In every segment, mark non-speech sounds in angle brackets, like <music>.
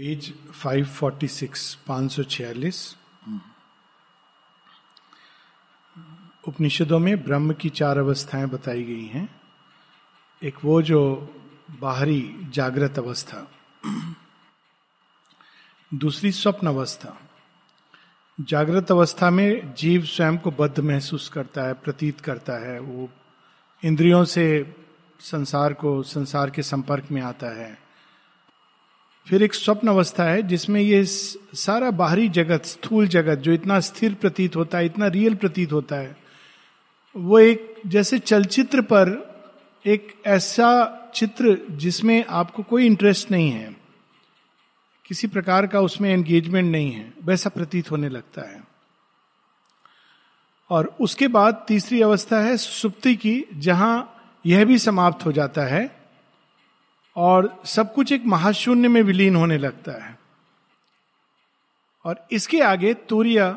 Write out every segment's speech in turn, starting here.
Page 546 546 उपनिषदों में ब्रह्म की चार अवस्थाएँ बताई गई हैं। एक वो जो बाहरी जागृत अवस्था, दूसरी स्वप्न अवस्था। जागृत अवस्था में जीव स्वयं को बद्ध महसूस करता है, प्रतीत करता है। वो इंद्रियों से संसार को, संसार के संपर्क में आता है। फिर एक स्वप्न अवस्था है जिसमें ये सारा बाहरी जगत, स्थूल जगत, जो इतना स्थिर प्रतीत होता है, इतना रियल प्रतीत होता है, वो एक जैसे चलचित्र पर एक ऐसा चित्र जिसमें आपको कोई इंटरेस्ट नहीं है, किसी प्रकार का उसमें एंगेजमेंट नहीं है, वैसा प्रतीत होने लगता है। और उसके बाद तीसरी अवस्था है सुप्ति की, जहाँ यह भी समाप्त हो जाता है और सब कुछ एक महाशून्य में विलीन होने लगता है। और इसके आगे तूर्य,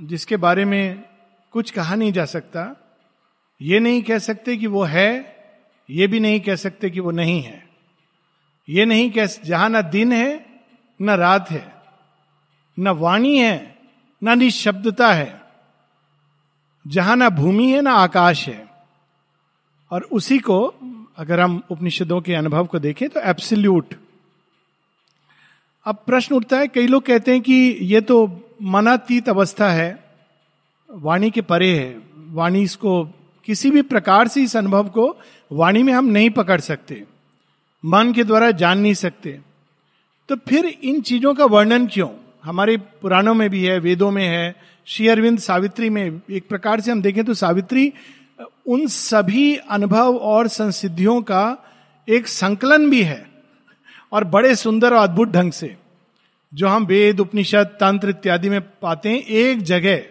जिसके बारे में कुछ कहा नहीं जा सकता, ये नहीं कह सकते कि वो है, ये भी नहीं कह सकते कि वो नहीं है। ये नहीं कह जहाँ ना दिन है, न रात है, न वाणी है, न निशब्दता है, जहाँ ना भूमि है, ना आकाश है। और उसी को अगर हम उपनिषदों के अनुभव को देखें तो एब्सल्यूट अब प्रश्न उठता है, कई लोग कहते हैं कि ये तो मनातीत अवस्था है, वाणी के परे है, वाणी इसको किसी भी प्रकार से इस अनुभव को वाणी में हम नहीं पकड़ सकते, मन के द्वारा जान नहीं सकते। तो फिर इन चीज़ों का वर्णन क्यों? हमारे पुराणों में भी है, वेदों में है, श्री अरविंद सावित्री में एक प्रकार से हम देखें तो सावित्री उन सभी अनुभव और संसिद्धियों का एक संकलन भी है और बड़े सुंदर और अद्भुत ढंग से। जो हम वेद, उपनिषद, तंत्र इत्यादि में पाते हैं, एक जगह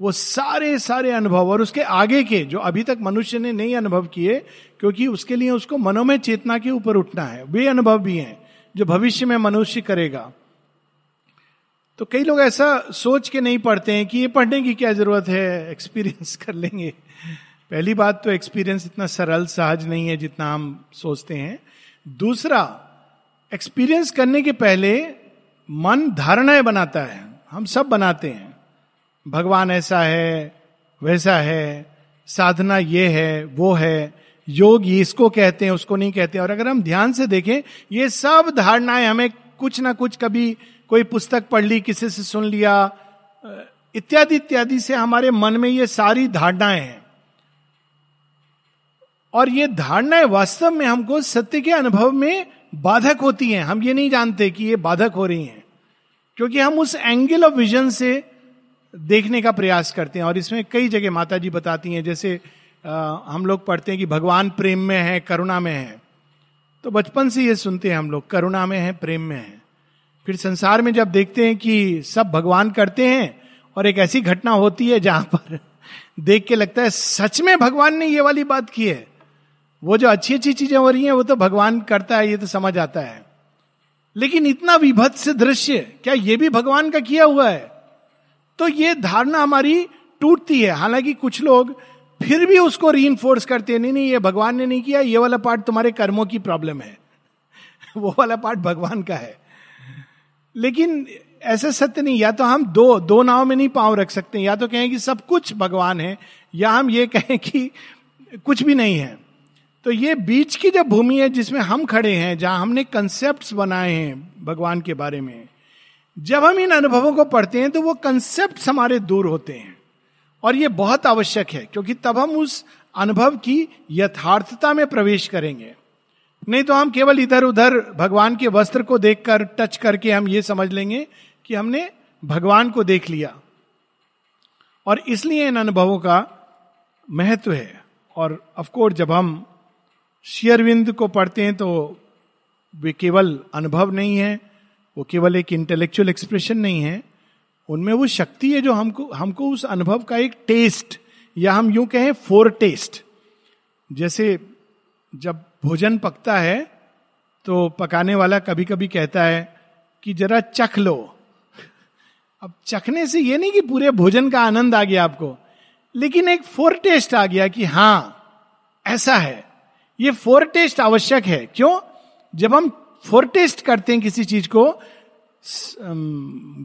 वो सारे सारे अनुभव और उसके आगे के, जो अभी तक मनुष्य ने नहीं अनुभव किए, क्योंकि उसके लिए उसको मनोमय चेतना के ऊपर उठना है। वे अनुभव भी हैं, जो भविष्य में मनुष्य करेगा। तो कई लोग ऐसा सोच के नहीं पढ़ते हैं कि ये पढ़ने की क्या ज़रूरत है <laughs> एक्सपीरियंस कर लेंगे। पहली बात तो एक्सपीरियंस इतना सरल, सहज नहीं है जितना हम सोचते हैं। दूसरा एक्सपीरियंस करने के पहले मन धारणाएँ बनाता है। हम सब बनाते हैं। भगवान ऐसा है, वैसा है, साधना ये है, वो है। योग इसको कहते हैं, उसको नहीं कहते और अगर हम ध्यान से देखें, ये सब धारणाएँ हमें कुछ ना कुछ कभी कोई पुस्तक पढ़ ली, किसी से सुन लिया इत्यादि इत्यादि से हमारे मन में ये सारी धारणाएँ हैं। और ये धारणाएँ वास्तव में हमको सत्य के अनुभव में बाधक होती हैं। हम ये नहीं जानते कि ये बाधक हो रही हैं क्योंकि हम उस एंगल ऑफ़ विजन से देखने का प्रयास करते हैं। और इसमें कई जगह माता जी बताती हैं जैसे आ, हम लोग पढ़ते हैं कि भगवान प्रेम में है करुणा में है। तो बचपन से ये सुनते हैं हम लोग करुणा में है प्रेम में है। फिर संसार में जब देखते हैं कि सब भगवान करते हैं और एक ऐसी घटना होती है जहाँ पर <laughs> देख के लगता है सच में भगवान ने ये वाली बात की है। वो जो अच्छी अच्छी चीज़ें हो रही हैं, वो तो भगवान करता है, ये तो समझ आता है। लेकिन इतना विभत्स दृश्य, क्या ये भी भगवान का किया हुआ है? तो ये धारणा हमारी टूटती है। हालाँकि कुछ लोग फिर भी उसको री करते हैं, नहीं नहीं, ये भगवान ने नहीं किया, ये वाला पार्ट तुम्हारे कर्मों की प्रॉब्लम है। <laughs> वो वाला पार्ट भगवान का है। लेकिन ऐसे सत्य नहीं, या तो हम दो दो नाव में नहीं पाँव रख सकते, या तो कहें कि सब कुछ भगवान है, या हम ये कहें कि कुछ भी नहीं है। तो ये बीच की जब भूमि है जिसमें हम खड़े हैं, जहाँ हमने कंसेप्ट बनाए हैं भगवान के बारे में, जब हम इन अनुभवों को पढ़ते हैं तो वो कंसेप्ट हमारे दूर होते हैं। और ये बहुत आवश्यक है, क्योंकि तब हम उस अनुभव की यथार्थता में प्रवेश करेंगे। नहीं तो हम केवल इधर उधर भगवान के वस्त्र को देखकर टच करके हम ये समझ लेंगे कि हमने भगवान को देख लिया। और इसलिए इन अनुभवों का महत्व है। और ऑफकोर्स जब हम शेयरविंद को पढ़ते हैं तो वे केवल अनुभव नहीं है, वो केवल एक इंटेलेक्चुअल एक्सप्रेशन नहीं है। उनमें वो शक्ति है जो हमको हमको उस अनुभव का एक टेस्ट या हम यूँ कहें फोर टेस्ट जैसे जब भोजन पकता है तो पकाने वाला कभी कभी कहता है कि जरा चख लो। अब चखने से ये नहीं कि पूरे भोजन का आनंद आ गया आपको, लेकिन एक फोर टेस्ट आ गया कि हाँ ऐसा है। ये फोर टेस्ट आवश्यक है। क्यों? जब हम फोर टेस्ट करते हैं किसी चीज़ को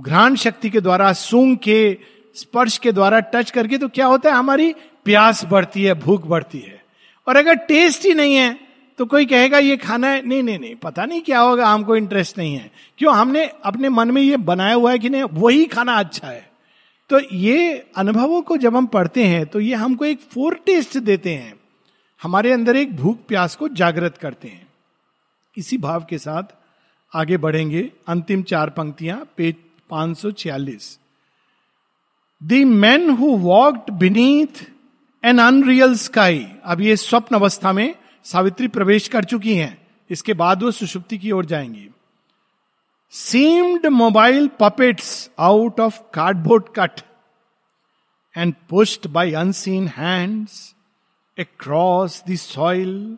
घ्राण शक्ति के द्वारा सूंग के, स्पर्श के द्वारा टच करके तो क्या होता है? हमारी प्यास बढ़ती है, भूख बढ़ती है। और अगर टेस्ट ही नहीं है तो कोई कहेगा, ये खाना है? नहीं नहीं नहीं, पता नहीं क्या होगा, हमको इंटरेस्ट नहीं है। क्यों? हमने अपने मन में ये बनाया हुआ है कि नहीं, वही खाना अच्छा है। तो ये अनुभवों को जब हम पढ़ते हैं तो ये हमको एक फोर टेस्ट देते हैं। हमारे अंदर एक भूख प्यास को जागृत करते हैं। इसी भाव के साथ आगे बढ़ेंगे। अंतिम चार पंक्तियाँ, पेज पाँच सौ छियालीस। The man who walked beneath an unreal sky अब ये स्वप्न अवस्था में सावित्री प्रवेश कर चुकी हैं। इसके बाद वो सुषुप्ति की ओर जाएँगी। Seemed mobile puppets out of cardboard cut and pushed by unseen hands across the soil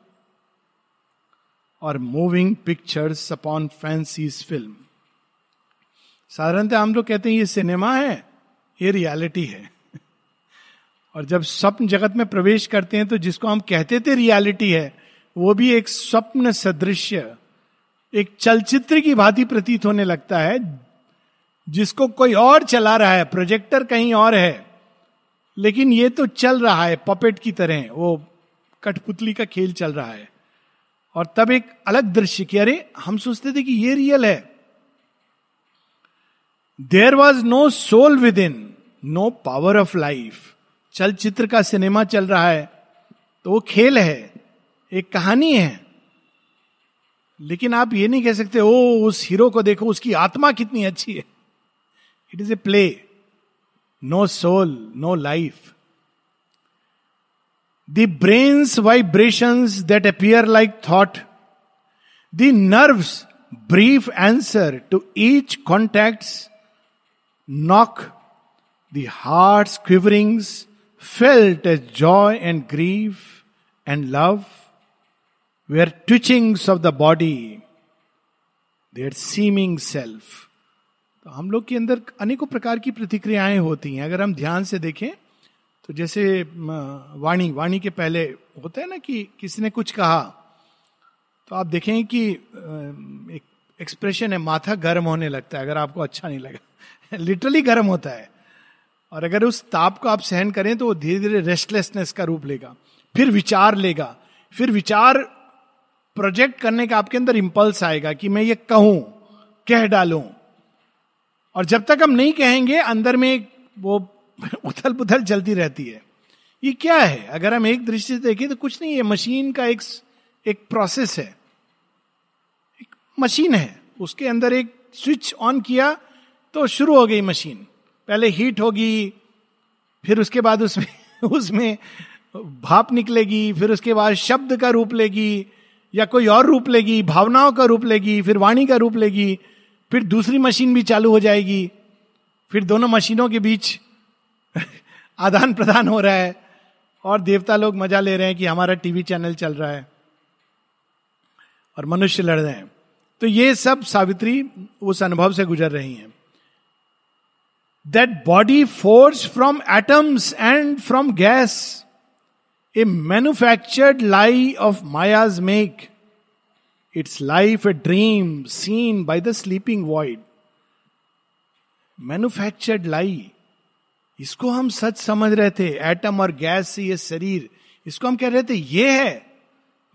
और moving pictures upon fancies film साधारणतः हम लोग कहते हैं, ये सिनेमा है, ये रियलिटी है। <laughs> और जब स्वप्न जगत में प्रवेश करते हैं तो जिसको हम कहते थे रियलिटी है, वो भी एक स्वप्न सदृश्य, एक चलचित्र की भांति प्रतीत होने लगता है, जिसको कोई और चला रहा है, प्रोजेक्टर कहीं और है। लेकिन ये तो चल रहा है पपेट की तरह, वो कठपुतली का खेल चल रहा है। और तब एक अलग दृश्य कि अरे, हम सोचते थे कि ये रियल है। There was no soul within no power of life चलचित्र का सिनेमा चल रहा है तो वो खेल है, एक कहानी है। लेकिन आप ये नहीं कह सकते, ओ, उस हीरो को देखो, उसकी आत्मा कितनी अच्छी है। It is a play no soul, no life. The brain's vibrations that appear like thought, the nerves' brief answer to each contact's knock, the heart's quiverings felt as joy and grief and love were twitchings of the body, their seeming self. तो हम लोग के अंदर अनेकों प्रकार की प्रतिक्रियाएँ होती हैं। अगर हम ध्यान से देखें तो जैसे वाणी वाणी के पहले होता है ना कि किसी ने कुछ कहा तो आप देखें कि एक एक्सप्रेशन है, माथा गर्म होने लगता है, अगर आपको अच्छा नहीं लगा। <laughs> लिटरली गर्म होता है। और अगर उस ताप को आप सहन करें तो वो धीरे धीरे रेस्टलेसनेस का रूप लेगा, फिर विचार लेगा, फिर विचार प्रोजेक्ट करने का आपके अंदर इंपल्स आएगा कि मैं ये कहूँ, कह डालूं। और जब तक हम नहीं कहेंगे, अंदर में वो <laughs> उथल पुथल चलती रहती है। ये क्या है? अगर हम एक दृष्टि से देखें तो कुछ नहीं है मशीन का एक एक प्रोसेस है। एक मशीन है। उसके अंदर एक स्विच ऑन किया तो शुरू हो गई मशीन। पहले हीट होगी, फिर उसके बाद उसमें <laughs> उसमें भाप निकलेगी, फिर उसके बाद शब्द का रूप लेगी या कोई और रूप लेगी, भावनाओं का रूप लेगी, फिर वाणी का रूप लेगी। फिर दूसरी मशीन भी चालू हो जाएगी। फिर दोनों मशीनों के बीच <laughs> आदान प्रदान हो रहा है और देवता लोग मज़ा ले रहे हैं कि हमारा टीवी चैनल चल रहा है और मनुष्य लड़ रहे हैं। तो ये सब सावित्री उस अनुभव से गुजर रही हैं। That body forced from atoms and from gas a manufactured lie of Maya's make, its life a dream seen by the sleeping void. Manufactured lie इसको हम सच समझ रहे थे एटम और गैस से ये शरीर। इसको हम कह रहे थे, ये है।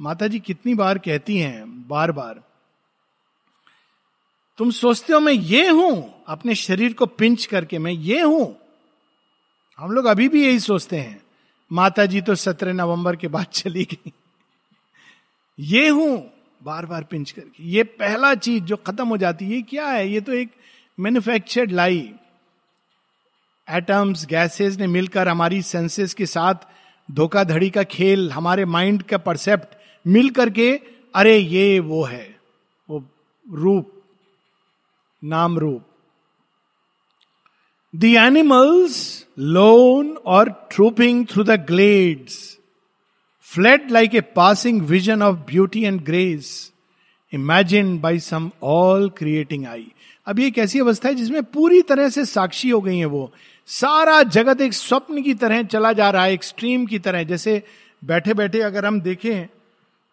माता जी कितनी बार कहती हैं बार बार तुम सोचते हो, मैं ये हूँ। अपने शरीर को पिंच करके मैं ये हूँ। हम लोग अभी भी यही सोचते हैं। माता जी तो सत्रह नवंबर के बाद चली गई। ये हूँ। बार बार पिंच करके। ये पहला चीज़ जो खत्म हो जाती है क्या है? ये तो एक मैन्युफैक्चर्ड लाई एटम्स गैसेस ने मिलकर हमारी सेंसेस के साथ धोखाधड़ी का खेल, हमारे माइंड का परसेप्ट मिल करके, अरे ये वो है, वो रूप, नाम रूप। द एनिमल्स लोन और trooping through the glades fled like a passing vision of beauty and grace imagined by some all creating eye अब ये एक ऐसी अवस्था है जिसमें पूरी तरह से साक्षी हो गई है वो। सारा जगत एक स्वप्न की तरह चला जा रहा है एक स्ट्रीम की तरह। जैसे बैठे बैठे अगर हम देखें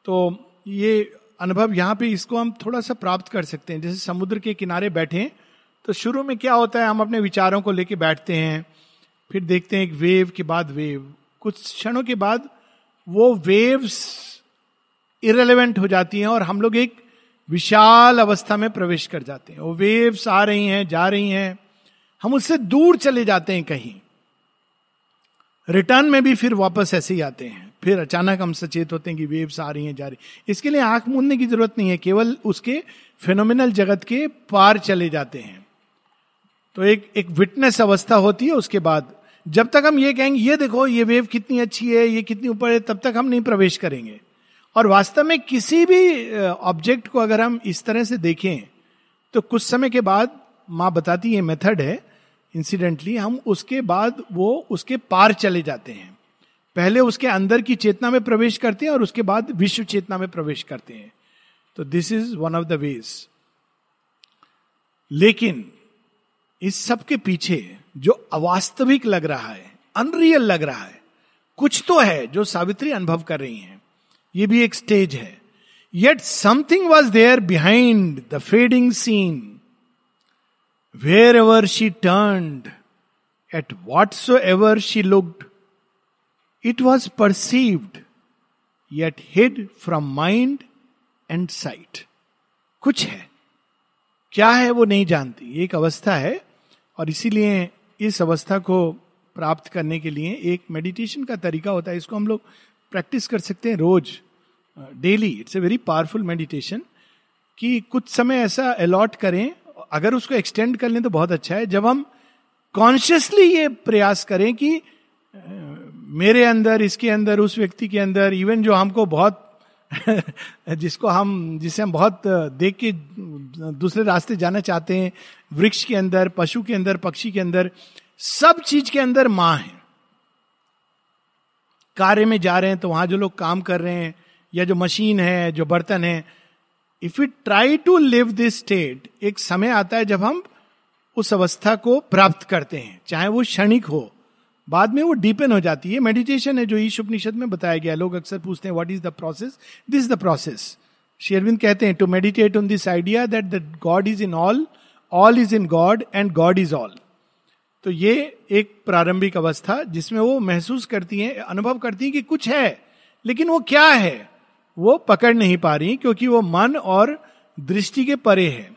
तो ये अनुभव यहाँ पे इसको हम थोड़ा सा प्राप्त कर सकते हैं। जैसे समुद्र के किनारे बैठे तो शुरू में क्या होता है, हम अपने विचारों को लेके बैठते हैं, फिर देखते हैं एक वेव के बाद वेव कुछ क्षणों के बाद वो वेव्स इरेलीवेंट हो जाती हैं और हम लोग एक विशाल अवस्था में प्रवेश कर जाते हैं। वो वेव्स आ रही हैं, जा रही हैं। हम उससे दूर चले जाते हैं कहीं। रिटर्न में भी फिर वापस ऐसे ही आते हैं। फिर अचानक हम सचेत होते हैं कि वेव्स आ रही हैं, जा रही इसके लिए आँख मूंदने की ज़रूरत नहीं है, केवल उसके फिनोमिनल जगत के पार चले जाते हैं। तो एक एक विटनेस अवस्था होती है, उसके बाद जब तक हम ये कहेंगे, ये देखो, ये वेव कितनी अच्छी है, ये कितनी ऊपर है, तब तक हम नहीं प्रवेश करेंगे। और वास्तव में किसी भी ऑब्जेक्ट को अगर हम इस तरह से देखें तो कुछ समय के बाद माँ बताती है मेथड है। इंसिडेंटली हम उसके बाद वो उसके पार चले जाते हैं। पहले उसके अंदर की चेतना में प्रवेश करते हैं और उसके बाद विश्व चेतना में प्रवेश करते हैं। तो this is one of the ways लेकिन इस सब के पीछे जो अवास्तविक लग रहा है अनरियल लग रहा है, कुछ तो है जो सावित्री अनुभव कर रही हैं। ये भी एक स्टेज है। Yet something was there behind the fading scene wherever she turned at whatsoever she looked it was perceived yet hid from mind and sight कुछ है। क्या है वो नहीं जानती। एक अवस्था है, और इसीलिए इस अवस्था को प्राप्त करने के लिए एक मेडिटेशन का तरीका होता है। इसको हम लोग प्रैक्टिस कर सकते हैं रोज daily it's a very powerful meditation कि कुछ समय ऐसा अलॉट करें। अगर उसको एक्सटेंड कर लें तो बहुत अच्छा है। जब हम कॉन्शियसली ये प्रयास करें कि मेरे अंदर, इसके अंदर, उस व्यक्ति के अंदर इवन जो हमको बहुत <laughs> जिसको हम, जिसे हम बहुत देख के दूसरे रास्ते जाना चाहते हैं, वृक्ष के अंदर, पशु के अंदर, पक्षी के अंदर, सब चीज़ के अंदर माँ है। कार्य में जा रहे हैं तो वहाँ जो लोग काम कर रहे हैं, या जो मशीन है, जो बर्तन है if you try to live this state एक समय आता है जब हम उस अवस्था को प्राप्त करते हैं, चाहे वो क्षणिक हो। बाद में वो डीपन हो जाती है। मेडिटेशन है जो ईश उपनिषद में बताया गया। लोग अक्सर पूछते हैं what is the process this the process शेरविंद कहते हैं to meditate on this idea that the God is in all all is in God and God is all तो ये एक प्रारंभिक अवस्था जिसमें वो महसूस करती हैं, अनुभव करती हैं कि कुछ है, लेकिन वो क्या है? वो पकड़ नहीं पा रही क्योंकि वो मन और दृष्टि के परे है।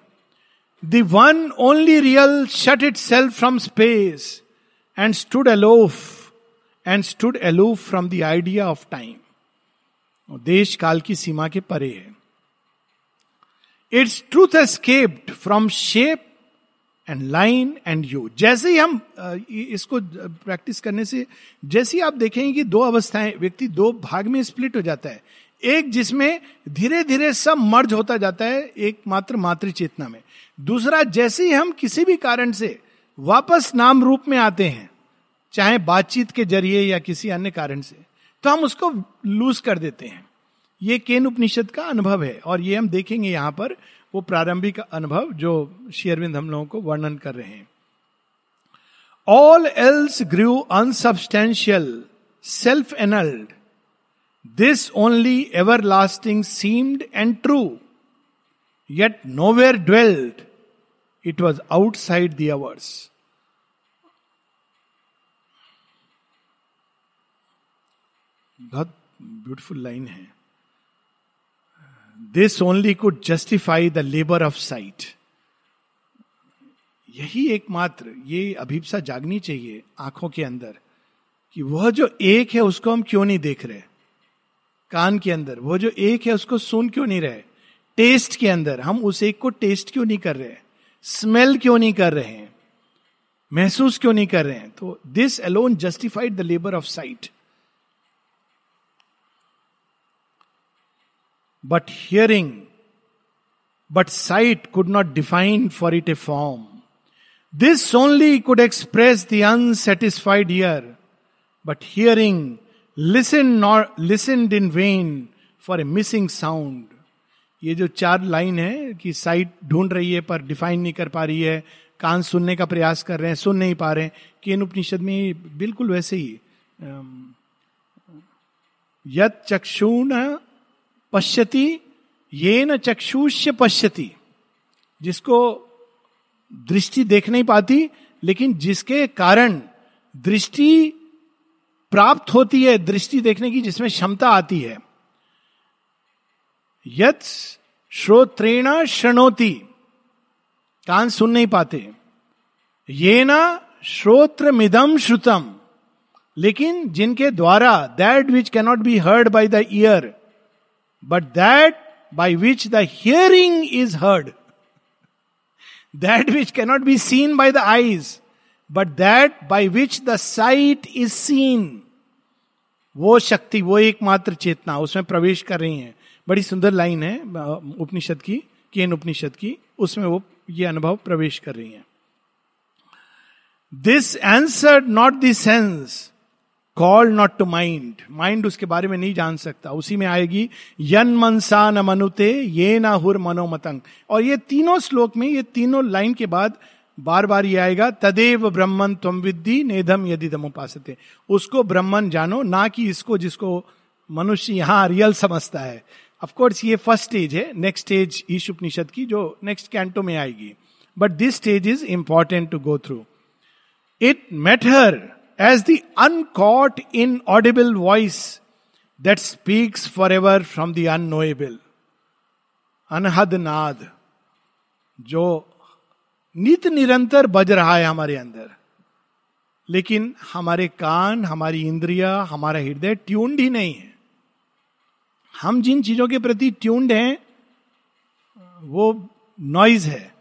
The one only real shut itself from space and stood aloof and stood aloof from the idea of time देश काल की सीमा के परे है। Its truth escaped from shape and line and you जैसे ही हम इसको प्रैक्टिस करने से, जैसे ही आप देखेंगे कि दो अवस्थाएँ, व्यक्ति दो भाग में स्प्लिट हो जाता है। एक जिसमें धीरे धीरे सब मर्ज होता जाता है, एक मात्र मातृ चेतना में। दूसरा, जैसे ही हम किसी भी कारण से वापस नाम रूप में आते हैं, चाहे बातचीत के ज़रिए या किसी अन्य कारण से तो हम उसको लूज कर देते हैं। ये केन उपनिषद का अनुभव है, और ये हम देखेंगे यहाँ पर वो प्रारंभिक अनुभव जो शेयरविंद हम लोगों को वर्णन कर रहे हैं। All else grew unsubstantial self annulled this only everlasting seemed and true yet nowhere dwelled it was outside the hours बहुत ब्यूटिफुल लाइन है। This only could justify the labour of sight यही एकमात्र, ये अभिप्सा जागनी चाहिए आँखों के अंदर कि वह जो एक है उसको हम क्यों नहीं देख रहे? कान के अंदर वो जो एक है उसको सुन क्यों नहीं रहे? टेस्ट के अंदर, हम उस एक को टेस्ट क्यों नहीं कर रहे? स्मेल क्यों नहीं कर रहे हैं? महसूस क्यों नहीं कर रहे हैं? तो this alone justified the labour of sight but hearing but sight could not define for it a form this only could express the unsatisfied ear but hearing listen not listen in vain for a missing sound ये जो चार line है कि site ढूंढ रही है पर define नहीं कर पा रही है, कान सुनने का प्रयास कर रहे हैं, सुन नहीं पा रहे हैं केन उपनिषद में बिल्कुल वैसे ही यद चक्षुण पश्यति ये न चक्षुष्य पश्यति। जिसको दृष्टि देख नहीं पाती, लेकिन जिसके कारण दृष्टि प्राप्त होती है, दृष्टि देखने की जिसमें क्षमता आती है। यथ श्रोत्रेण कान सुन नहीं पाते। ये ना श्रोत्र मिदम श्रुतम, लेकिन जिनके द्वारा that which cannot be heard by the ear but that by which the hearing is heard that which cannot be seen by the eyes but that by which the sight is seen वो शक्ति, वो एकमात्र चेतना, उसमें प्रवेश कर रही है। बड़ी सुंदर लाइन है उपनिषद की, केन उपनिषद की, उसमें वो ये अनुभव प्रवेश कर रही है। This answer not this sense call not to mind mind उसके बारे में नहीं जान सकता। उसी में आएगी, यन मनसा न मनुते, ये ना हुर मनोमतंग। और ये तीनों श्लोक में, ये तीनों लाइन के बाद बार बार ये आएगा, तदेव ब्रह्मन तुम विद्धि, नेधम यदि दम उपास उसको ब्रह्मन जानो, ना कि इसको जिसको मनुष्य यहाँ रियल समझता है। ऑफकोर्स ये फ़र्स्ट स्टेज है नेक्स्ट स्टेज ईश उपनिषद की, जो नेक्स्ट कैंटो में आएगी। But this stage is important to go through it matter as the uncaught inaudible voice that speaks forever from the unknowable Anahad Naad, जो नित निरंतर बज रहा है हमारे अंदर। लेकिन हमारे कान, हमारी इंद्रिया, हमारा हृदय ट्यून्ड ही नहीं है। हम जिन चीज़ों के प्रति ट्यून्ड हैं, वो नॉइज़ है।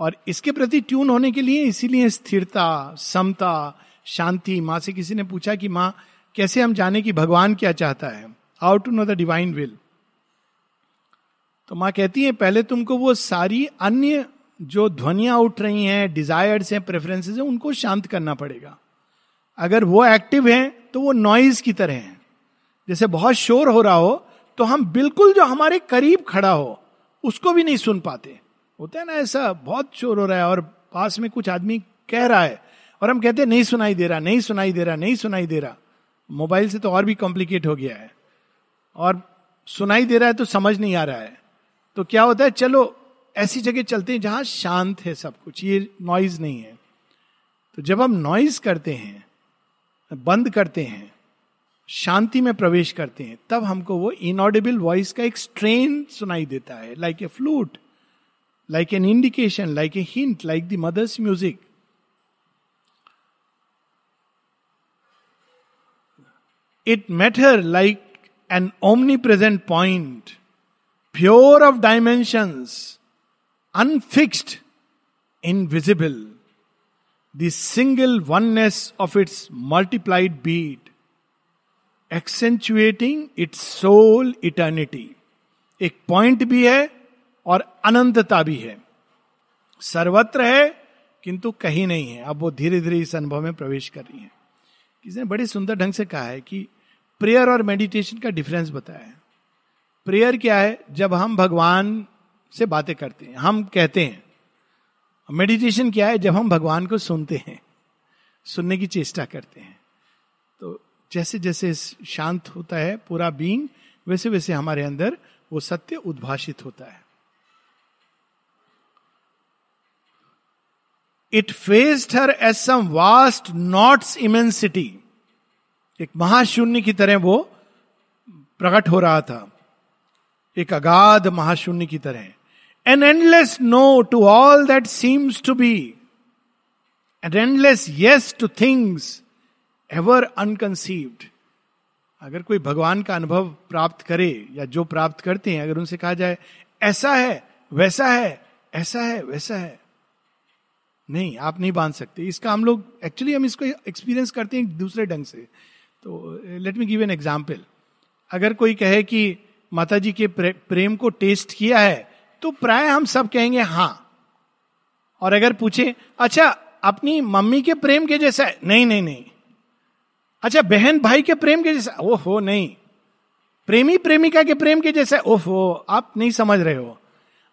और इसके प्रति ट्यून होने के लिए इसीलिए स्थिरता, समता शांति, माँ से किसी ने पूछा कि, माँ, कैसे हम जाने कि भगवान क्या चाहता है? How to know the divine will तो माँ कहती है, पहले तुमको वो सारी अन्य जो ध्वनियाँ उठ रही हैं डिजायर्स हैं प्रेफरेंसेस हैं, उनको शांत करना पड़ेगा। अगर वो एक्टिव हैं तो वो नॉइज़ की तरह है। जैसे बहुत शोर हो रहा हो तो हम बिल्कुल जो हमारे करीब खड़ा हो, उसको भी नहीं सुन पाते। होता है ना ऐसा, बहुत शोर हो रहा है और पास में कुछ आदमी कह रहा है और हम कहते हैं, नहीं सुनाई दे रहा, नहीं सुनाई दे रहा, नहीं सुनाई दे रहा। मोबाइल से तो और भी कॉम्प्लिकेट हो गया है। और सुनाई दे रहा है तो समझ नहीं आ रहा है। तो क्या होता है, चलो, ऐसी जगह चलते हैं जहाँ शांत है सब कुछ, ये नॉइज़ नहीं है। तो जब हम नॉइज़ करते हैं, बंद करते हैं, शांति में प्रवेश करते हैं, तब हमको वो इनऑडिबल वॉइस का एक स्ट्रेन सुनाई देता है like a flute like an indication like a hint like the mother's music it matter like an omnipresent point pure of dimensions unfixed invisible the single oneness of its multiplied beat accentuating its soul eternity एक point भी है और अनंतता भी है। सर्वत्र है, किंतु कहीं नहीं है। अब वो धीरे धीरे इस अनुभव में प्रवेश कर रही है। किसी ने बड़े सुंदर ढंग से कहा है कि प्रेयर और मेडिटेशन का डिफरेंस बताया है। प्रेयर क्या है? जब हम भगवान से बातें करते हैं, हम कहते हैं। मेडिटेशन क्या है? जब हम भगवान को सुनते हैं, सुनने की चेष्टा करते हैं। तो जैसे जैसे शांत होता है पूरा बींग वैसे वैसे हमारे अंदर वो सत्य उद्भाषित होता है। It faced her as some vast nought's immensity एक महाशून्य की तरह वो प्रकट हो रहा था। एक अगाध महाशून्य की तरह। An endless no to all that seems to be an endless yes to things ever unconceived अगर कोई भगवान का अनुभव प्राप्त करे या जो प्राप्त करते हैं, अगर उनसे कहा जाए, ऐसा है, वैसा है, ऐसा है, वैसा है। नहीं, आप नहीं बाँध सकते। इसका हम लोग एक्चुअली हम इसको एक्सपीरियंस करते हैं दूसरे ढंग से। तो let me give an example अगर कोई कहे कि माता जी के प्रेम को टेस्ट किया है तो प्राय हम सब कहेंगे हाँ। और अगर पूछे अच्छा अपनी मम्मी के प्रेम के जैसा है? नहीं नहीं नहीं। अच्छा बहन भाई के प्रेम के जैसा ओहो, नहीं। प्रेमी प्रेमिका के प्रेम के जैसा ओहो, आप नहीं समझ रहे हो।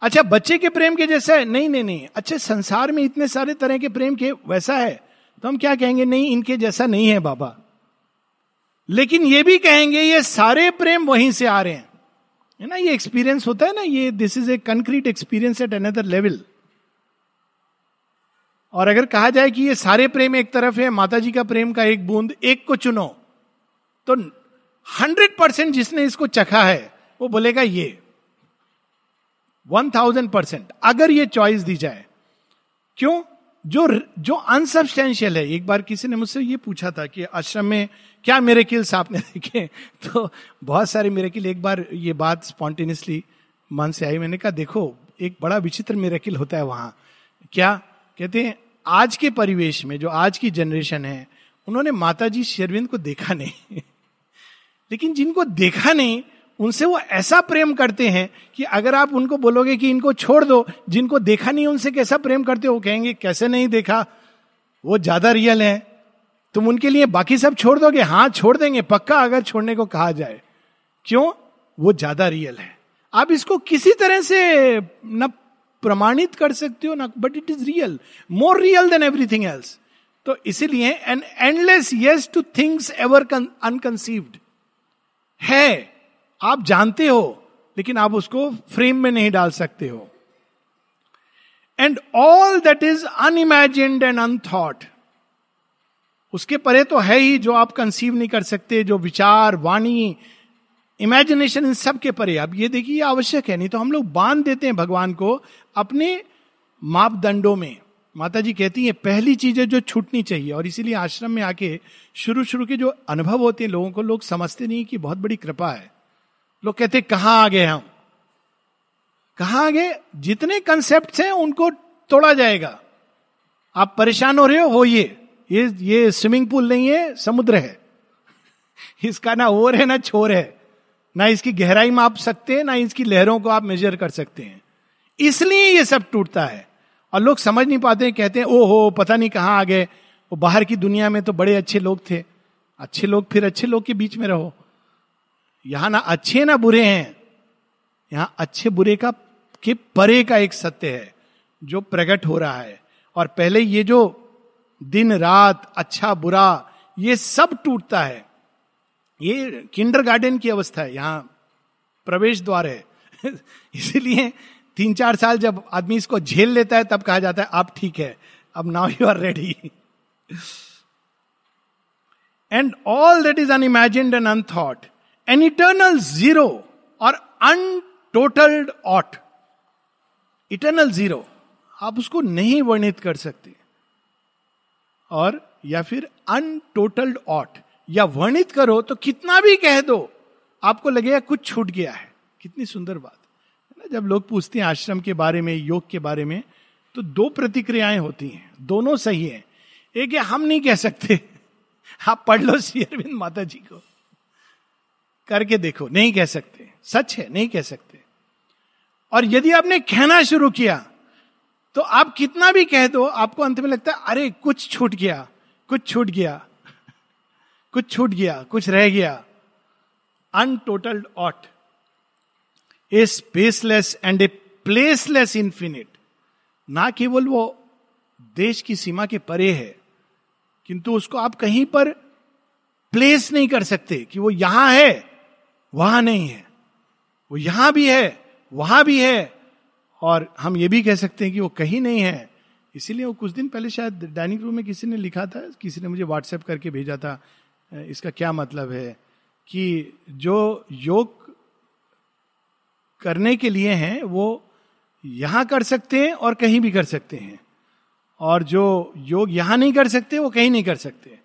अच्छा बच्चे के प्रेम के जैसा है? नहीं नहीं नहीं। अच्छे, संसार में इतने सारे तरह के प्रेम के वैसा है? तो हम क्या कहेंगे? नहीं, इनके जैसा नहीं है, बाबा। लेकिन ये भी कहेंगे, ये सारे प्रेम वहीं से आ रहे हैं। है ना, ये एक्सपीरियंस होता है ना, ये this is a concrete experience at another level और अगर कहा जाए कि ये सारे प्रेम एक तरफ़ है माता जी का प्रेम का एक बूंद, एक को चुनो तो हंड्रेड परसेंट जिसने इसको चखा है, वो बोलेगा ये। वन थाउज़ेंड परसेंट अगर ये चॉइस दी जाए। क्यों? जो जो अनसब्सटेंशियल है, एक बार किसी ने मुझसे ये पूछा था कि आश्रम में क्या मेरे किल्स आपने देखे? <laughs> तो बहुत सारे मेरे किल एक बार ये बात स्पॉन्टेनियसली मन से आई। मैंने कहा, देखो, एक बड़ा विचित्र मेरे किल होता है वहाँ। क्या? कहते हैं, आज के परिवेश में जो आज की जनरेशन है, उन्होंने माता जी शेरविंद को देखा नहीं। <laughs> लेकिन जिनको देखा नहीं उनसे वो ऐसा प्रेम करते हैं कि अगर आप उनको बोलोगे कि इनको छोड़ दो, जिनको देखा नहीं उनसे कैसा प्रेम करते हो कहेंगे, कैसे नहीं देखा? वो ज़्यादा रियल है। तुम उनके लिए बाकी सब छोड़ दोगे? हाँ छोड़ देंगे। पक्का अगर छोड़ने को कहा जाए। क्यों? वो ज़्यादा रियल है। आप इसको किसी तरह से न प्रमाणित कर सकते हो, ना but it is real more real than everything else तो इसीलिए an endless yes to things ever unconceived है। आप जानते हो, लेकिन आप उसको फ्रेम में नहीं डाल सकते हो। And all that is unimaged and unthought उसके परे तो है ही जो आप कंसीव नहीं कर सकते, जो विचार, वाणी इमेजिनेशन इन सब के परे। अब ये देखिए आवश्यक है, नहीं तो हम लोग बाँध देते हैं भगवान को अपने मापदंडों में। माता जी कहती हैं, पहली चीज़ें जो छूटनी चाहिए, और इसीलिए आश्रम में आके शुरू शुरू के जो अनुभव होते हैं लोगों को, लोग समझते नहीं कि बहुत बड़ी कृपा है। लोग कहते, कहाँ आ गए हम? कहा आ गए? जितने कंसेप्ट हैं, उनको तोड़ा जाएगा। आप परेशान हो रहे हो? होइए ये। ये स्विमिंग पूल नहीं है, समुद्र है। <laughs> इसका ना ओर है, ना छोर है। ना इसकी गहराई माप सकते हैं, ना इसकी लहरों को आप मेजर कर सकते हैं। इसलिए ये सब टूटता है। और लोग समझ नहीं पाते कहते हैं ओ हो पता नहीं कहाँ आ गए। वो बाहर की दुनिया में तो बड़े अच्छे लोग थे। अच्छे लोग, फिर अच्छे लोग के बीच में रहो। यहाँ ना अच्छे ना बुरे हैं। यहाँ अच्छे बुरे का, के परे का एक सत्य है, जो प्रकट हो रहा है। और पहले ये जो दिन, रात अच्छा बुरा, ये सब टूटता है। ये किंडर गार्डन की अवस्था है, यहाँ प्रवेश द्वार है। <laughs> इसीलिए तीन चार साल जब आदमी इसको झेल लेता है, तब कहा जाता है आप ठीक है, अब now you are ready and all that is unimaged and unthought an eternal zero or untotalled aught eternal zero आप उसको नहीं वर्णित कर सकते। और या फिर अनटोटल्ड ऑट या वर्णित करो तो कितना भी कह दो, आपको लगेगा कुछ छूट गया है। कितनी सुंदर बात। है ना? जब लोग पूछते हैं आश्रम के बारे में, योग के बारे में तो दो प्रतिक्रियाएँ होती हैं। दोनों सही है। एक है, हम नहीं कह सकते। <laughs> आप पढ़ लो श्री अरविंद माता जी को। करके देखो, नहीं कह सकते। सच है, नहीं कह सकते। और यदि आपने कहना शुरू किया तो आप कितना भी कह दो, आपको अंत में लगता है, अरे, कुछ छूट गया, कुछ छूट गया, <laughs> कुछ छूट गया, कुछ रह गया। Untotalled aught a spaceless and a placeless infinite ना केवल वो देश की सीमा के परे है, किंतु उसको आप कहीं पर प्लेस नहीं कर सकते कि वो यहाँ है। वहाँ नहीं है। वो यहाँ भी है, वहाँ भी है और हम ये भी कह सकते हैं कि वो कहीं नहीं है। इसीलिए वो कुछ दिन पहले शायद डाइनिंग रूम में किसी ने लिखा था, किसी ने मुझे व्हाट्सएप करके भेजा था इसका क्या मतलब है कि जो योग करने के लिए हैं, वो यहाँ कर सकते हैं और कहीं भी कर सकते हैं। और जो योग यहाँ नहीं कर सकते, वो कहीं नहीं कर सकते।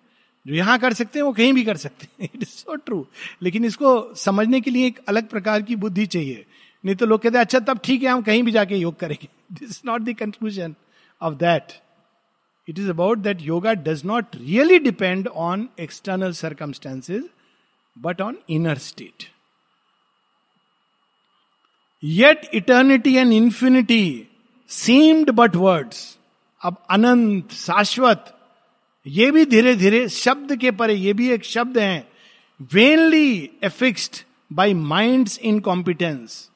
जो यहाँ कर सकते हैं, वो कहीं भी कर सकते हैं। इट इज़ सो ट्रू लेकिन इसको समझने के लिए एक अलग प्रकार की बुद्धि चाहिए। नहीं तो लोग कहते हैं अच्छा तब ठीक है, हम कहीं भी जाके योग करेंगे। This is not the conclusion of that it is about that yoga does not really depend on external circumstances but on inner state yet eternity and infinity seemed but words अब अनंत शाश्वत ये भी धीरे धीरे शब्द के परे, ये भी एक शब्द है vainly affixed by mind incompetence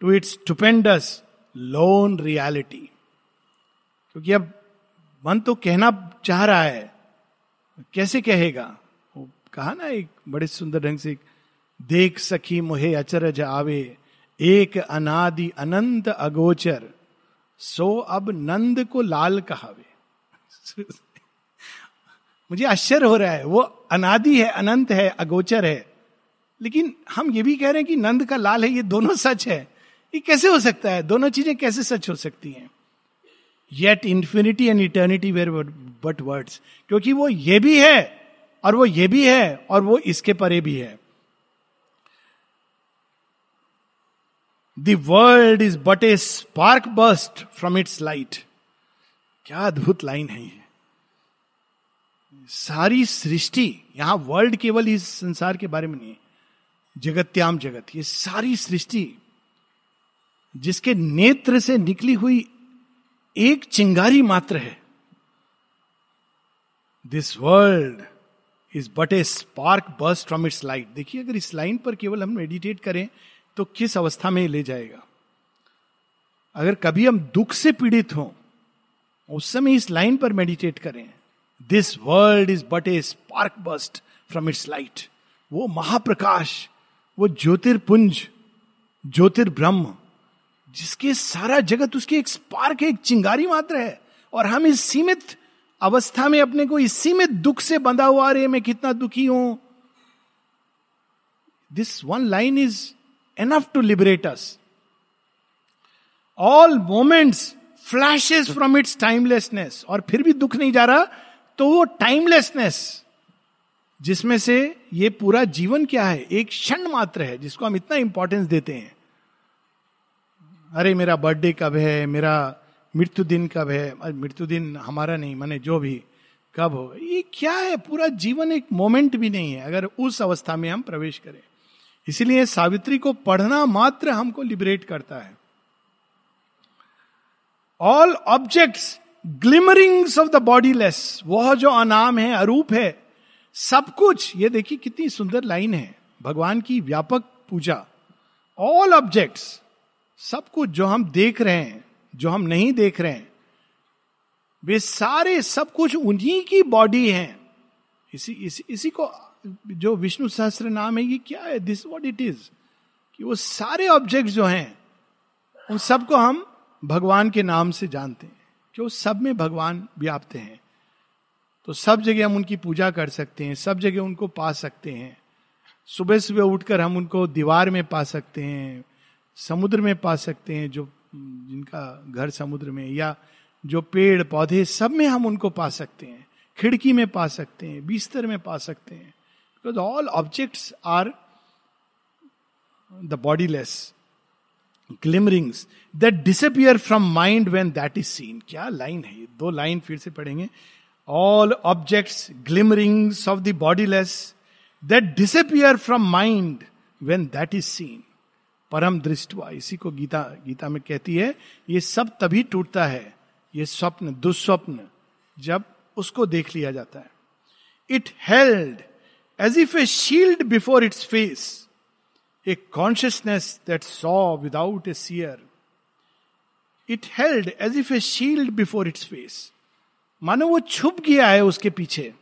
to its stupendous lone reality क्योंकि अब मन तो कहना चाह रहा है, कैसे कहेगा? वो कहा ना एक बड़े सुंदर ढंग से, देख सखी मुहे अचरज आवे, एक अनादि अनंत अगोचर, सो अब नंद को लाल कहावे। मुझे आश्चर्य हो रहा है। वो अनादि है, अनंत है, अगोचर है। लेकिन हम ये भी कह रहे हैं कि नंद का लाल है, ये दोनों सच है। ये कैसे हो सकता है? दोनों चीज़ें कैसे सच हो सकती हैं? Yet infinity and eternity were but words क्योंकि वो ये भी है, और वो ये भी है, और वो इसके परे भी है। World is but a spark burst from its light क्या अद्भुत लाइन है ये। सारी सृष्टि, यहाँ वर्ल्ड केवल इस संसार के बारे में नहीं है, जगत्याम जगत, ये सारी सृष्टि, जिसके नेत्र से निकली हुई एक चिंगारी मात्र है। This world is but a spark burst from its light देखिए, अगर इस लाइन पर केवल हम मेडिटेट करें तो किस अवस्था में ले जाएगा? अगर कभी हम दुख से पीड़ित हों, उस समय इस लाइन पर मेडिटेट करें this world is but a spark burst from its light वो महाप्रकाश, वो ज्योतिर्पुंज, ज्योतिर्ब्रह्म, जिसके सारा जगत उसकी एक स्पार्क है एक चिंगारी मात्र है। और हम इस सीमित अवस्था में अपने को इस सीमित दुख से बंधा हुआ रहे मैं कितना दुखी हूँ। This one line is enough to liberate us all moments flashes from its timelessness और फिर भी दुख नहीं जा रहा। तो वो टाइमलेसनेस जिसमें से ये पूरा जीवन क्या है, एक क्षण मात्र है, जिसको हम इतना इंपॉर्टेंस देते हैं। अरे, मेरा बर्थडे कब है? मेरा मृत्यु दिन कब है? मृत्यु दिन हमारा नहीं, माने जो भी, कब हो? ये क्या है? पूरा जीवन एक मोमेंट भी नहीं है, अगर उस अवस्था में हम प्रवेश करें। इसीलिए सावित्री को पढ़ना मात्र हमको लिबरेट करता है। All objects glimmerings of the bodiless वह जो अनाम है, अरूप है, सब कुछ, ये देखिए कितनी सुंदर लाइन है। भगवान की व्यापक पूजा। ऑल ऑब्जेक्ट्स सब कुछ जो हम देख रहे हैं, जो हम नहीं देख रहे हैं, वे सारे सब कुछ उन्हीं की बॉडी है। इसी इसी इसी को, जो विष्णु सहस्त्र नाम है, ये क्या है? दिस वॉट इट इज़ कि वो सारे ऑब्जेक्ट जो हैं, उन सबको हम भगवान के नाम से जानते हैं। कि सब में भगवान व्याप्त हैं। तो सब जगह हम उनकी पूजा कर सकते हैं, सब जगह उनको पा सकते हैं। सुबह सुबह उठकर हम उनको दीवार में पा सकते हैं, समुद्र में पा सकते हैं, जो, जिनका घर समुद्र में, या जो पेड़, पौधे, सब में हम उनको पा सकते हैं। खिड़की में पा सकते हैं, बिस्तर में पा सकते हैं। Because all objects are the bodiless glimmerings that disappear from mind when that is seen क्या लाइन है ये? दो लाइन फिर से पढ़ेंगे। All objects, glimmerings of the bodiless that disappear from mind when that is seen. परम दृष्टवा इसी को गीता गीता में कहती है ये सब तभी टूटता है ये स्वप्न दुस्वप्न जब उसको देख लिया जाता है। It held as if a shield before its face a consciousness that saw without a seer it held as if a shield before its face मानो वो छुप गया है उसके पीछे।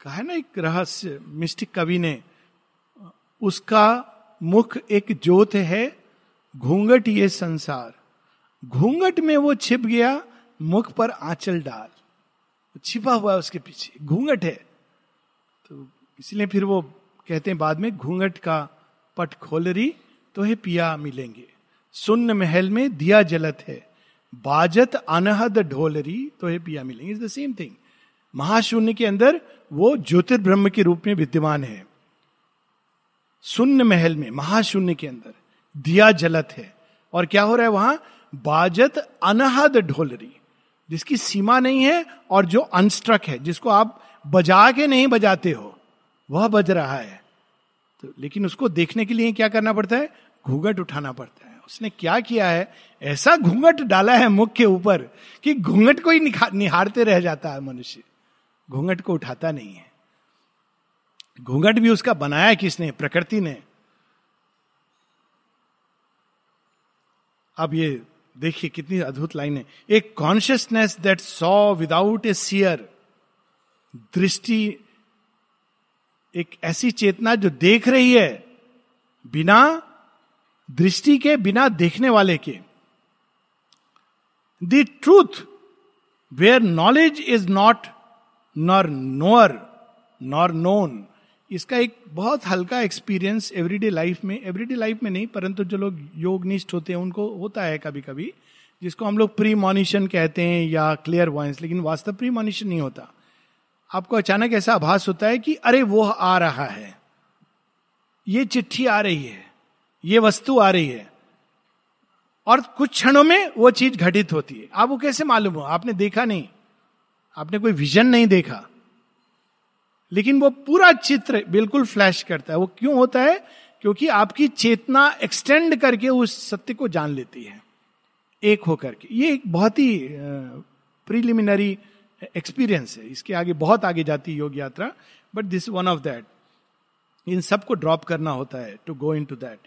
कहा है ना एक रहस्य मिस्टिक कवि ने, उसका मुख एक ज्योत है, घूंघट ये संसार। घूंघट में वो छिप गया, मुख पर आंचल डाल। छिपा हुआ है उसके पीछे, घूंघट है। तो इसलिए फिर वो कहते हैं, बाद में घूंघट का पट खोल रही तो हे पिया मिलेंगे। सुन्न महल में दिया जलत है। बाजत अनहद ढोलरी तो हे पिया मिलेंगे। इज़ द सेम थिंग महाशून्य के अंदर वो ज्योतिर्ब्रह्म के रूप में विद्यमान है। शून्य महल में, महाशून्य के अंदर दिया जलत है। और क्या हो रहा है वहाँ? बाजत अनहद ढोलरी। जिसकी सीमा नहीं है और जो अनस्ट्रक है, जिसको आप बजा के नहीं बजाते हो। वह बज रहा है। तो लेकिन उसको देखने के लिए क्या करना पड़ता है? घूंघट उठाना पड़ता है। उसने क्या किया है? ऐसा घूंघट डाला है मुख के ऊपर कि घूंघट को ही निहारते रह जाता है मनुष्य। घूंघट को उठाता नहीं है। घूंघट भी उसका बनाया किसने? प्रकृति ने। अब ये देखिए कितनी अद्भुत लाइन है। एक consciousness that saw without a seer दृष्टि एक ऐसी चेतना जो देख रही है बिना दृष्टि के, बिना देखने वाले के। The truth where knowledge is not nor knower nor known इसका एक बहुत हल्का एक्सपीरियंस एवरीडे लाइफ में एवरीडे लाइफ में नहीं, परंतु जो लोग योगनिष्ठ होते हैं, उनको होता है कभी कभी जिसको हम लोग प्री मॉनिशन कहते हैं या क्लियर वॉइस लेकिन वास्तव प्री मॉनिशन नहीं होता। आपको अचानक ऐसा आभास होता है कि अरे, वो आ रहा है। ये चिट्ठी आ रही है। ये वस्तु आ रही है। और कुछ क्षणों में वो चीज़ घटित होती है। आपको कैसे मालूम हो? आपने देखा नहीं। आपने कोई विजन नहीं देखा। लेकिन वो पूरा चित्र बिल्कुल फ्लैश करता है। वो क्यों होता है? क्योंकि आपकी चेतना एक्सटेंड करके उस सत्य को जान लेती है। एक होकर के। ये एक बहुत ही प्रिलिमिनरी एक्सपीरियंस है। इसके आगे बहुत आगे जाती योग यात्रा but this one of that इन सबको ड्रॉप करना होता है to go into that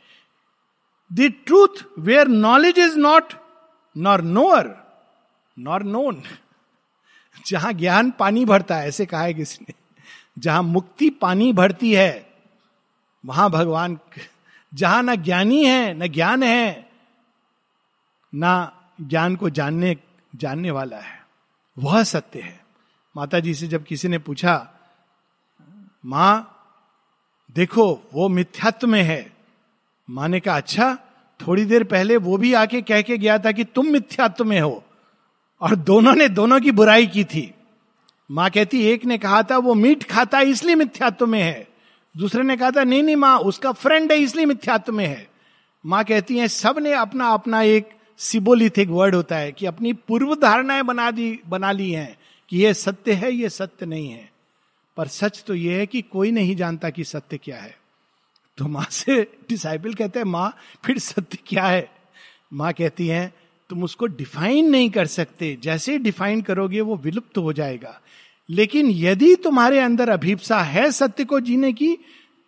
the truth where knowledge is not nor knower nor known जहाँ ज्ञान पानी भरता है, ऐसे कहा है किसी ने। जहाँ मुक्ति पानी भरती है, वहाँ भगवान <laughs> जहाँ ना ज्ञानी है, ना ज्ञान है, ना ज्ञान को जानने जानने वाला है। वह सत्य है। माता जी से जब किसी ने पूछा, माँ, देखो, वो मिथ्यात्व में है। माँ ने कहा अच्छा थोड़ी देर पहले वो भी आके कह के गया था कि तुम मिथ्यात्व में हो और दोनों ने दोनों की बुराई की थी। माँ कहती, एक ने कहा था, वो मीट खाता है इसलिए मिथ्यात्व में है। दूसरे ने कहा था, नहीं नहीं, माँ, उसका फ्रेंड है, इसलिए मिथ्यात्व में है। माँ कहती है सबने अपना अपना एक सिबोलिथिक वर्ड होता है कि अपनी पूर्व धारणाएँ बना दी, बना ली हैं कि यह सत्य है यह सत्य नहीं है। पर सच तो यह है कि कोई नहीं जानता कि सत्य क्या है। तो माँ से डिसाइबल कहते हैं, माँ, फिर सत्य क्या है? माँ कहती है, तुम उसको डिफाइन नहीं कर सकते। जैसे डिफाइन करोगे, वो विलुप्त हो जाएगा। लेकिन यदि तुम्हारे अंदर अभिप्सा है सत्य को जीने की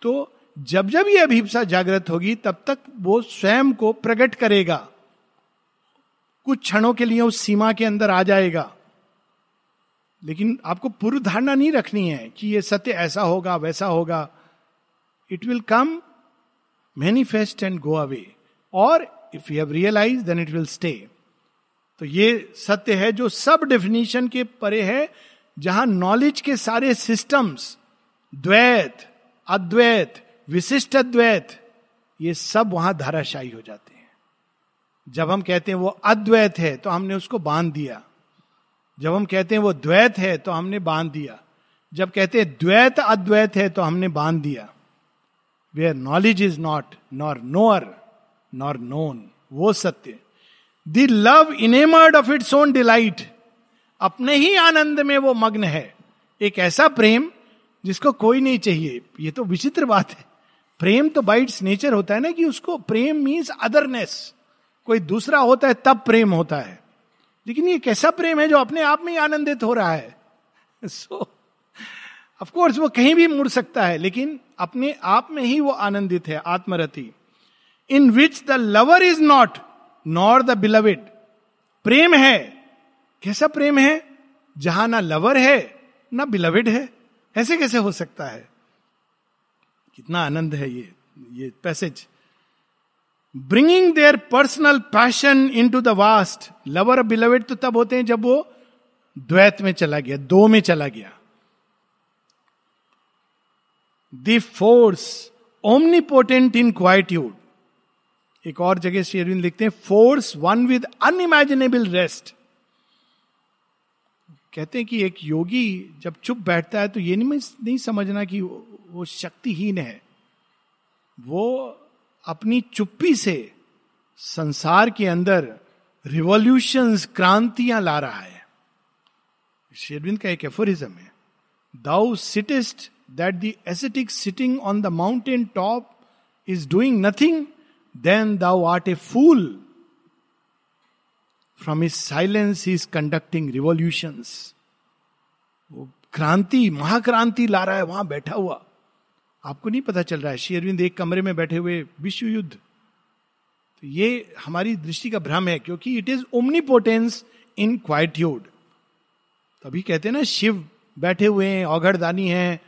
तो जब जब ये अभिप्सा जागृत होगी, तब तक वो स्वयं को प्रकट करेगा। कुछ क्षणों के लिए उस सीमा के अंदर आ जाएगा। लेकिन आपको पूर्व धारणा नहीं रखनी है कि ये सत्य ऐसा होगा, वैसा होगा। It will come manifest and go away और if you have realise then it will stay तो ये सत्य है जो सब डेफिनेशन के परे है, जहाँ नॉलेज के सारे सिस्टम्स द्वैत, अद्वैत, विशिष्ट अद्वैत ये सब वहाँ धाराशाही हो जाते हैं। जब हम कहते हैं वो अद्वैत है तो हमने उसको बाँध दिया। जब हम कहते हैं वो द्वैत है तो हमने बाँध दिया। जब कहते हैं द्वैत अद्वैत है तो हमने बाँध दिया। Where knowledge is not nor knower nor known वो सत्य। The love enamoured of its own delight अपने ही आनंद में वो मग्न है। एक ऐसा प्रेम जिसको कोई नहीं चाहिए, ये तो विचित्र बात है। प्रेम तो बाइट्स नेचर होता है ना कि उसको, प्रेम मीन्स अदरनेस कोई दूसरा होता है, तब प्रेम होता है। लेकिन ये कैसा प्रेम है जो अपने आप में ही आनंदित हो रहा है? सो ऑफ़ कोर्स वो कहीं भी मुड़ सकता है, लेकिन अपने आप में ही वो आनंदित है, आत्मरति। In which the lover is not nor the beloved प्रेम है। कैसा प्रेम है? जहाँ ना लवर है, ना बिलविड है। ऐसे कैसे हो सकता है? कितना आनंद है ये ये passage bringing their personal passion into the vast lover beloved तो तब होते हैं जब वो द्वैत में चला गया, दो में चला गया। The force omnipotent in quietude एक और जगह श्री अरविंद लिखते हैं force one with unimaginable rest कहते हैं कि एक योगी जब चुप बैठता है तो ये नहीं नहीं समझना कि वो शक्तिहीन है। वो अपनी चुप्पी से संसार के अंदर रिवॉल्यूशन क्रांतियाँ ला रहा है। शेरविंद का एक एफोरिज्म है thou sayest that the ascetic sitting on the mountain top is doing nothing then thou art a fool from his silence is conducting revolutions वो क्रांति, महाक्रांति ला रहा है, वहाँ बैठा हुआ। आपको नहीं पता चल रहा है। शेरविंद एक कमरे में बैठे हुए विश्व युद्ध तो ये हमारी दृष्टि का भ्रम है, क्योंकि it is omnipotence in quietude तभी कहते हैं ना, शिव बैठे हुए हैं औघड़दानी हैं,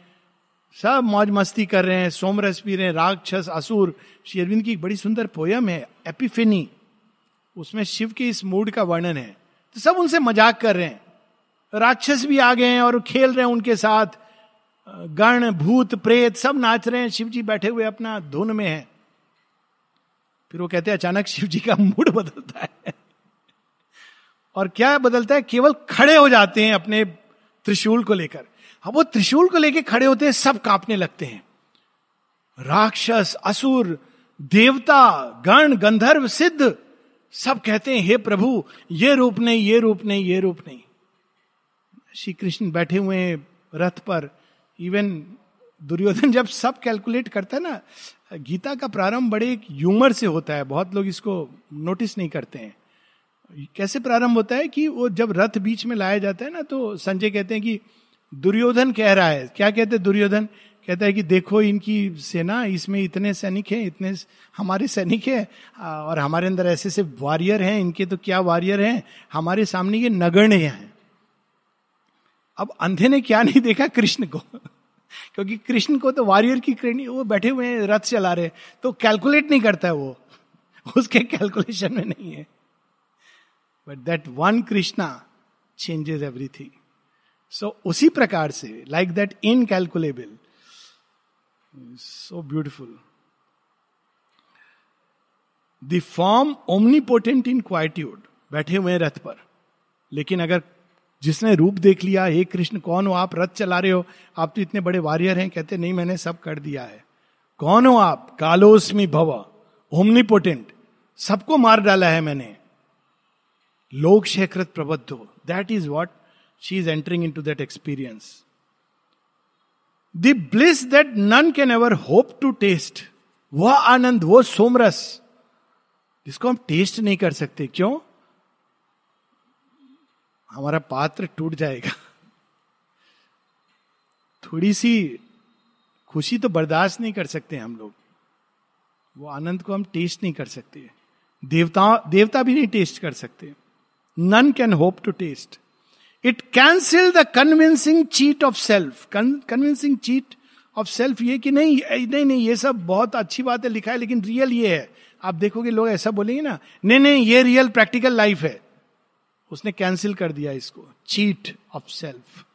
सब मौज मस्ती कर रहे हैं सोमरस पी रहे हैं, राक्षस, असुर। श्री अरविंद की एक बड़ी सुंदर पोयम है एपिफेनी उसमें शिव के इस मूड का वर्णन है। तो सब उनसे मज़ाक कर रहे हैं। राक्षस भी आ गए हैं और खेल रहे हैं उनके साथ। गण, भूत, प्रेत सब नाच रहे हैं। शिव जी बैठे हुए अपना धुन में है। फिर वो कहते हैं, अचानक शिव जी का मूड <laughs> बदलता है। और क्या बदलता है? केवल खड़े हो जाते हैं अपने त्रिशूल को लेकर। अब वो त्रिशूल को लेकर खड़े होते हैं, सब कांपने लगते हैं। राक्षस, असुर, देवता, गण, गंधर्व, सिद्ध, सब कहते हैं, हे प्रभु, ये रूप नहीं, ये रूप नहीं, ये रूप नहीं। श्री कृष्ण बैठे हुए हैं रथ पर। इवन दुर्योधन जब सब कैलकुलेट करता है ना, गीता का प्रारंभ बड़े एक ह्यूमर से होता है, बहुत लोग इसको नोटिस नहीं करते हैं। कैसे प्रारंभ होता है कि वो जब रथ बीच में लाया जाता है ना तो संजय कहते हैं कि दुर्योधन कह रहा है। क्या कहते हैं दुर्योधन? कहता है कि देखो इनकी सेना, इसमें इतने सैनिक हैं, इतने हमारे सैनिक हैं और हमारे अंदर ऐसे ऐसे वॉरियर हैं, इनके तो क्या वॉरियर हैं? हमारे सामने ये नगण्य हैं। अब अंधे ने क्या नहीं देखा कृष्ण को? <laughs> क्योंकि कृष्ण को तो वॉरियर की क्रेणी वो बैठे हुए हैं, रथ चला रहे तो कैलकुलेट नहीं करता है वो। <laughs> उसके कैलकुलेशन में नहीं है। But that one Krishna changes everything so उसी प्रकार से like that in incalculable so beautiful the form omnipotent in quietude बैठे हुए रथ पर। लेकिन अगर जिसने रूप देख लिया, हे कृष्ण, कौन हो आप? रथ चला रहे हो। आप तो इतने बड़े वॉरियर हैं। कहते, नहीं, मैंने सब कर दिया है। कौन हो आप? कालोस्मी भव ओमनीपोटेंट सबको मार डाला है मैंने। लोक शेखरत प्रबद्ध हो। That is what she is entering into that experience bliss that none can ever hope to taste वह आनंद, वो सोमरस, जिसको हम टेस्ट नहीं कर सकते। क्यों? हमारा पात्र टूट जाएगा। थोड़ी सी खुशी तो बर्दाश्त नहीं कर सकते हम लोग। वो आनंद को हम टेस्ट नहीं कर सकते। देवता देवता भी नहीं टेस्ट कर सकते। None can hope to taste it cancel the convincing cheat of self convincing cheat of self ये कि नहीं नहीं नहीं, ये सब बहुत अच्छी बात है लिखा है, लेकिन रियल ये है। आप देखोगे लोग ऐसा बोलेंगे ना, नहीं नहीं, ये रियल प्रैक्टिकल लाइफ है। उसने कैंसिल कर दिया इसको। Cheat of self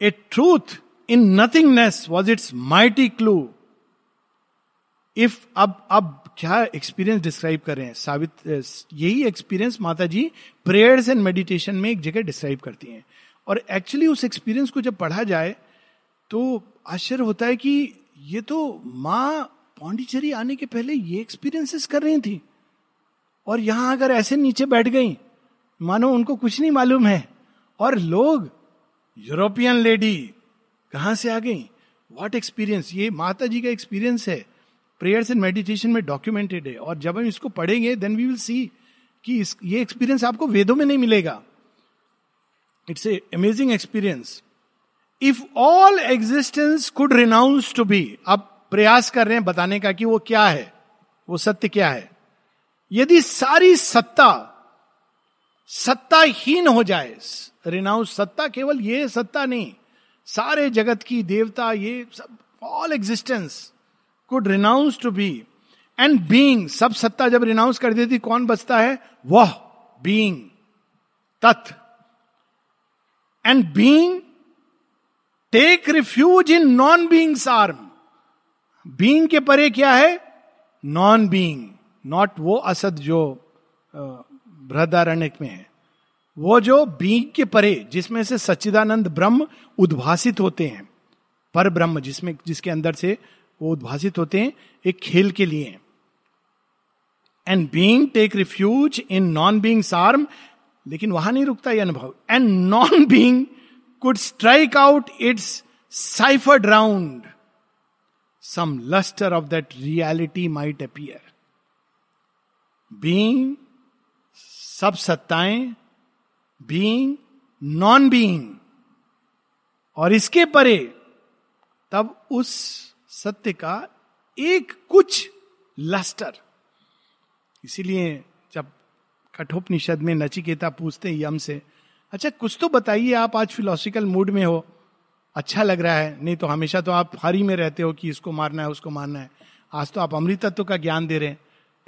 a truth in nothingness was its mighty clue if अब अब क्या एक्सपीरियंस डिस्क्राइब कर रहे हैं? साबित यही एक्सपीरियंस माता जी प्रेयर्स एंड मेडिटेशन में एक जगह डिस्क्राइब करती हैं। और एक्चुअली उस एक्सपीरियंस को जब पढ़ा जाए तो आश्चर्य होता है कि ये तो माँ पौंडीचेरी आने के पहले ये एक्सपीरियंसेस कर रही थी। और यहाँ अगर ऐसे नीचे बैठ गई, मानो उनको कुछ नहीं मालूम है। और लोग, यूरोपियन लेडी, कहाँ से आ गई? वॉट एक्सपीरियंस ये माता जी का एक्सपीरियंस है। प्रेयर्स एंड मेडिटेशन में डॉक्यूमेंटेड है। और जब हम इसको पढ़ेंगे देन वी विल सी कि इस, ये एक्सपीरियंस आपको वेदों में नहीं मिलेगा। It's a amazing experience if all existence could renounce to be आप प्रयास कर रहे हैं बताने का कि वो क्या है? वो सत्य क्या है? यदि सारी सत्ता सत्ताहीन हो जाए, रिनाउंस सत्ता केवल ये सत्ता नहीं, सारे जगत की देवता, ये सब all existence could renounce to be and being सब सत्ता जब रिनाउंस कर देती, कौन बचता है? वह बीइंग तत्। And being take refuge in non being's arm being के परे क्या है? नॉन बीइंग नॉट वो असद जो बृहदारण्य में है, वो जो बींग के परे, जिसमें से सच्चिदानंद ब्रह्म उद्भासित होते हैं पर ब्रह्म जिसमें, जिसके अंदर से वो उद्भासित होते हैं, एक खेल के लिए and being take refuge in non being arm लेकिन वहाँ नहीं रुकता यह अनुभव। And non being could strike out its ciphered round some lustre of that reality might appear being सब सत्ताएँ बीइंग नॉन बीइंग और इसके परे, तब उस सत्य का एक कुछ लस्टर इसीलिए जब कठोपनिषद में नचिकेता पूछते हैं यम से अच्छा कुछ तो बताइए आप आज फिलोसफिकल मूड में हो। अच्छा लग रहा है। नहीं तो हमेशा तो आप हरी में रहते हो कि इसको मारना है, उसको मारना है। आज तो आप अमृतत्व का ज्ञान दे रहे हैं।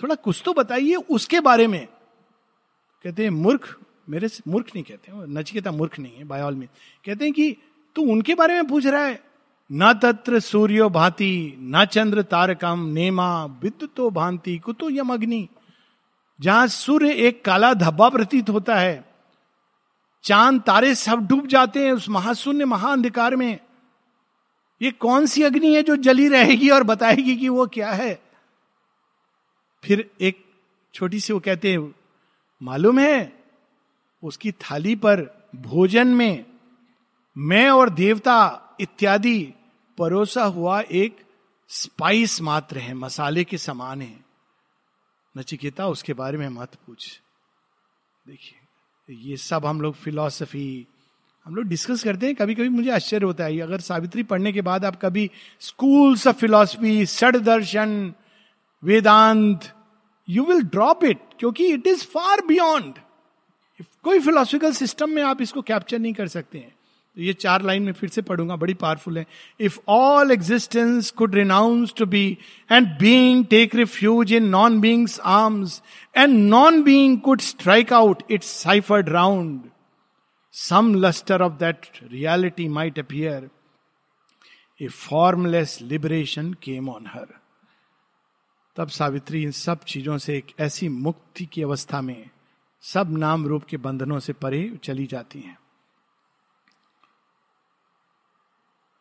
थोड़ा कुछ तो बताइए उसके बारे में। कहते हैं, मूर्ख, मेरे से मूर्ख नहीं कहते हैं नचिकेता मूर्ख नहीं है बाय में कहते हैं कि, तू उनके बारे में पूछ रहा है? न तत्र सूर्यो भांति, न चंद्र तारकम, नेमा, विद्युतो भांति, कुतो यम अग्नि। जहाँ सूर्य एक काला धब्बा प्रतीत होता है, चाँद तारे सब डूब जाते हैं उस महाशून्य महाअंधकार में। ये कौन सी अग्नि है जो जली रहेगी और बताएगी कि वो क्या है? फिर एक छोटी सी वो कहते हैं, मालूम है उसकी थाली पर भोजन में मैं और देवता इत्यादि परोसा हुआ एक स्पाइस मात्र है, मसाले के समान है। नचिकेता, उसके बारे में मत पूछ। देखिए, ये सब हम लोग फिलॉसफी हम लोग डिस्कस करते हैं कभी कभी मुझे आश्चर्य होता है। अगर सावित्री पढ़ने के बाद आप कभी स्कूल्स ऑफ़ फिलॉसफी सड दर्शन Vedanta you will drop it क्योंकि इट इज़ फार बियॉन्ड कोई फिलोसफिकल सिस्टम में आप इसको कैप्चर नहीं कर सकते हैं तो ये चार लाइन में फिर से पढ़ूँगा, बड़ी पावरफुल है। If all existence could renounce to be and being take refuge in non being's arms and non being could strike out its ciphered round some lustre of that reality might appear a formless liberation came on her तब सावित्री इन सब चीज़ों से एक ऐसी मुक्ति की अवस्था में सब नाम रूप के बंधनों से परे चली जाती हैं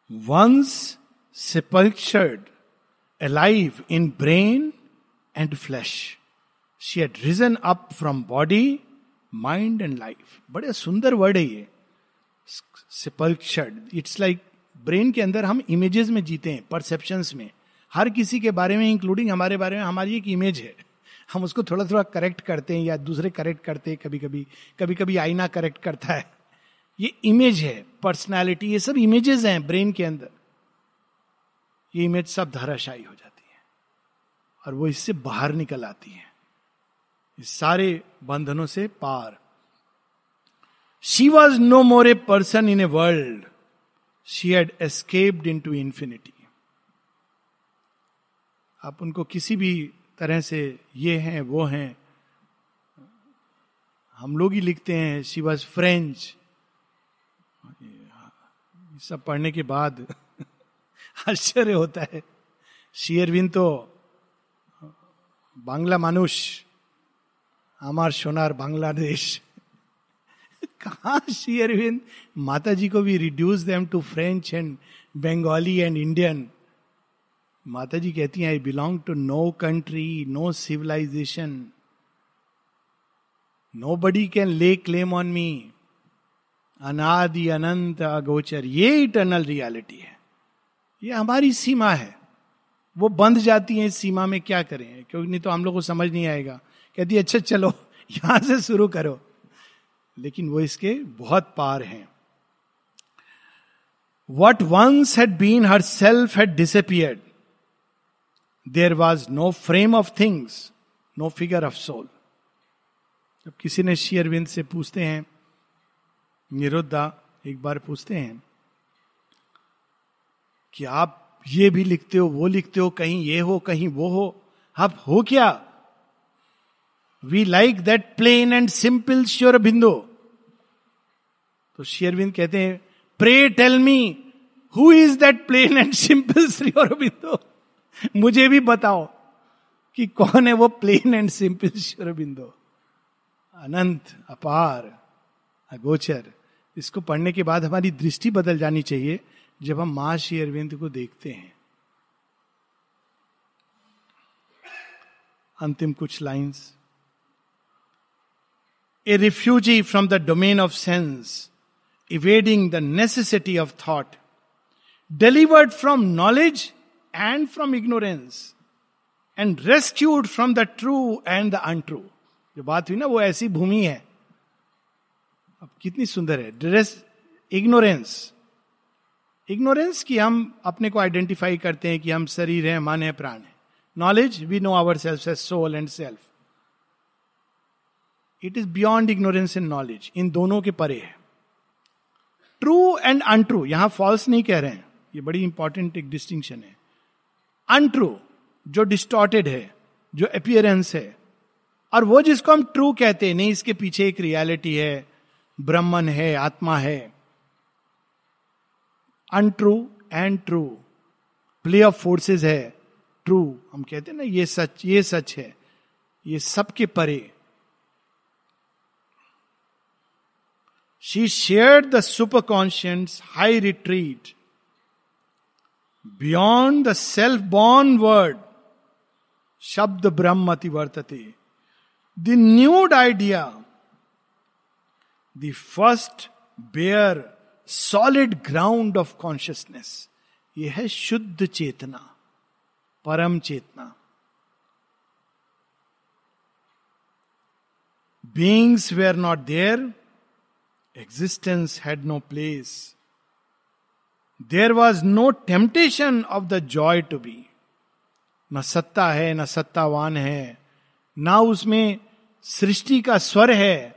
once sepultured alive in brain and flesh. She had risen up from body, mind and life. बड़े सुंदर वर्ड है ये sepultured. इट्स लाइक ब्रेन के अंदर हम इमेजेस में जीते हैं परसेप्शंस में हर किसी के बारे में इंक्लूडिंग हमारे बारे में, हमारी एक इमेज है। हम उसको थोड़ा थोड़ा करेक्ट करते हैं या दूसरे करेक्ट करते हैं कभी कभी कभी कभी आईना करेक्ट करता है। ये इमेज है पर्सनैलिटी ये सब इमेजेस हैं ब्रेन के अंदर। ये इमेज सब धाराशाही हो जाती है। और वो इससे बाहर निकल आती है। इस सारे बंधनों से पार। She was no more a person in a world she had escaped into infinity आप उनको किसी भी तरह से ये हैं, वो हैं। हम लोग ही लिखते हैं शी वॉज़ फ्रेंच सब पढ़ने के बाद <laughs> आश्चर्य होता है। शेयरविन तो बांग्ला मानुष हमार सोनार बांग्लादेश। कहा शेयरविन माता जी को भी reduce them to French and Bengali and Indian Mata ji कहती हैं I belong to no country no civilisation nobody can lay claim on me अनादि, अनंत, अगोचर, ये इटर्नल रियलिटी है। ये हमारी सीमा है। वो बंध जाती है इस सीमा में, क्या करें? क्योंकि नहीं तो हम लोग को समझ नहीं आएगा। कहती अच्छा चलो, <laughs> यहाँ से शुरू करो। लेकिन वो इसके बहुत पार हैं। What once had been her self had disappeared there was no frame of things no figure of soul जब किसी ने शेयरविंद से पूछते हैं, निरुद्धा एक बार पूछते हैं कि आप ये भी लिखते हो, वो लिखते हो, कहीं ये हो, कहीं वो हो, आप हो क्या? We like that plain and simple sure bindu तो शेयरविंद कहते हैं pray tell me who is that plain and simple sure bindu <laughs> मुझे भी बताओ कि कौन है वो प्लेन एंड सिंपल श्योर बिंदु अनंत, अपार, अगोचर। इसको पढ़ने के बाद हमारी दृष्टि बदल जानी चाहिए जब हम माँ श्री अरविंद को देखते हैं। अंतिम कुछ lines. A refugee from the domain of sense, evading the necessity of thought, delivered from knowledge and from ignorance and rescued from the true and the untrue जो बात हुई ना, वो ऐसी भूमि है। अब कितनी सुंदर है। इग्नोरेंस इग्नोरेंस की हम अपने को आइडेंटिफाई करते हैं कि हम शरीर है, मन है, प्राण है। Knowledge we know our self as soul and self it is beyond ignorance and knowledge in दोनों के परे है। ट्रू एंड अनट्रू यहाँ फॉल्स नहीं कह रहे हैं। ये बड़ी इंपॉर्टेंट एक डिस्टिंक्शन है। अनट्रू जो डिस्टॉर्टेड है, जो अपियरेंस है। और वो जिसको हम ट्रू कहते हैं, नहीं, इसके पीछे एक रियलिटी है, ब्रह्मन है, आत्मा है। Untrue and true play of forces है ट्रू हम कहते हैं ना, ये सच ये सच है। ये सबके परे। She share the super conscient high retreat beyond the self born word शब्द ब्रह्म अति वर्तते the nude idea the first bare solid ground of consciousness ये है शुद्ध चेतना परम चेतना beings were not there existence had no place there was no temptation of the joy to be न सत्ता है, न सत्तावान है, ना उसमें सृष्टि का स्वर है,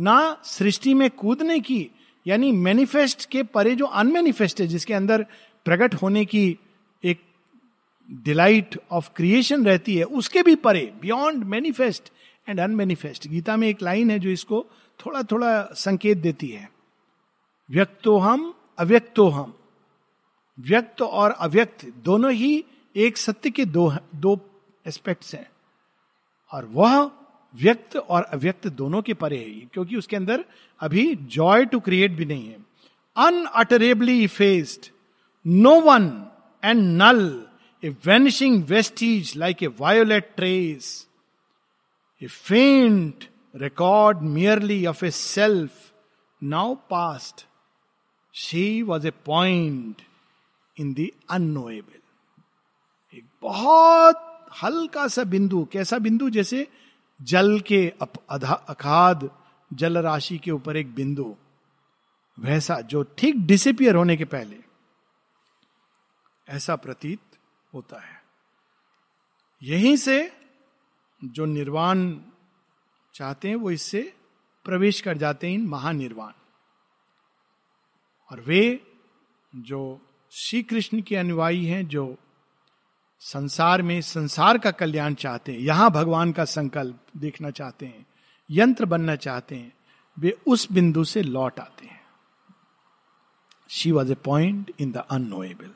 ना सृष्टि में कूदने की, यानी मैनिफेस्ट के परे जो अनमेनिफेस्ट है, जिसके अंदर प्रकट होने की एक डिलाइट ऑफ़ क्रिएशन रहती है, उसके भी परे beyond manifest and unmanifest Gita में एक लाइन है जो इसको थोड़ा थोड़ा संकेत देती है। व्यक्तो हम अव्यक्तो हम व्यक्त और अव्यक्त, दोनों ही एक सत्य के दो दो एस्पेक्ट्स हैं। और वह व्यक्त और अव्यक्त दोनों के परे है, क्योंकि उसके अंदर अभी जॉय टू क्रिएट भी नहीं है। Unutterably effaced no one and null a vanishing vestige like a violet trace a faint record merely of a self now past she was a point in the unknowable एक बहुत हल्का सा बिंदु, कैसा बिंदु? जैसे जल के अखाद, जल राशि के ऊपर एक बिंदु, वैसा जो ठीक डिसिपियर होने के पहले। ऐसा प्रतीत होता है। यहीं से जो निर्वाण चाहते हैं, वो इससे प्रवेश कर जाते हैं इन महानिर्वाण। और वे जो श्री कृष्ण के अनुयायी हैं जो संसार में संसार का कल्याण चाहते हैं। यहाँ भगवान का संकल्प देखना चाहते हैं, यंत्र बनना चाहते हैं। वे उस बिंदु से लौट आते हैं। She was a point in the unknowable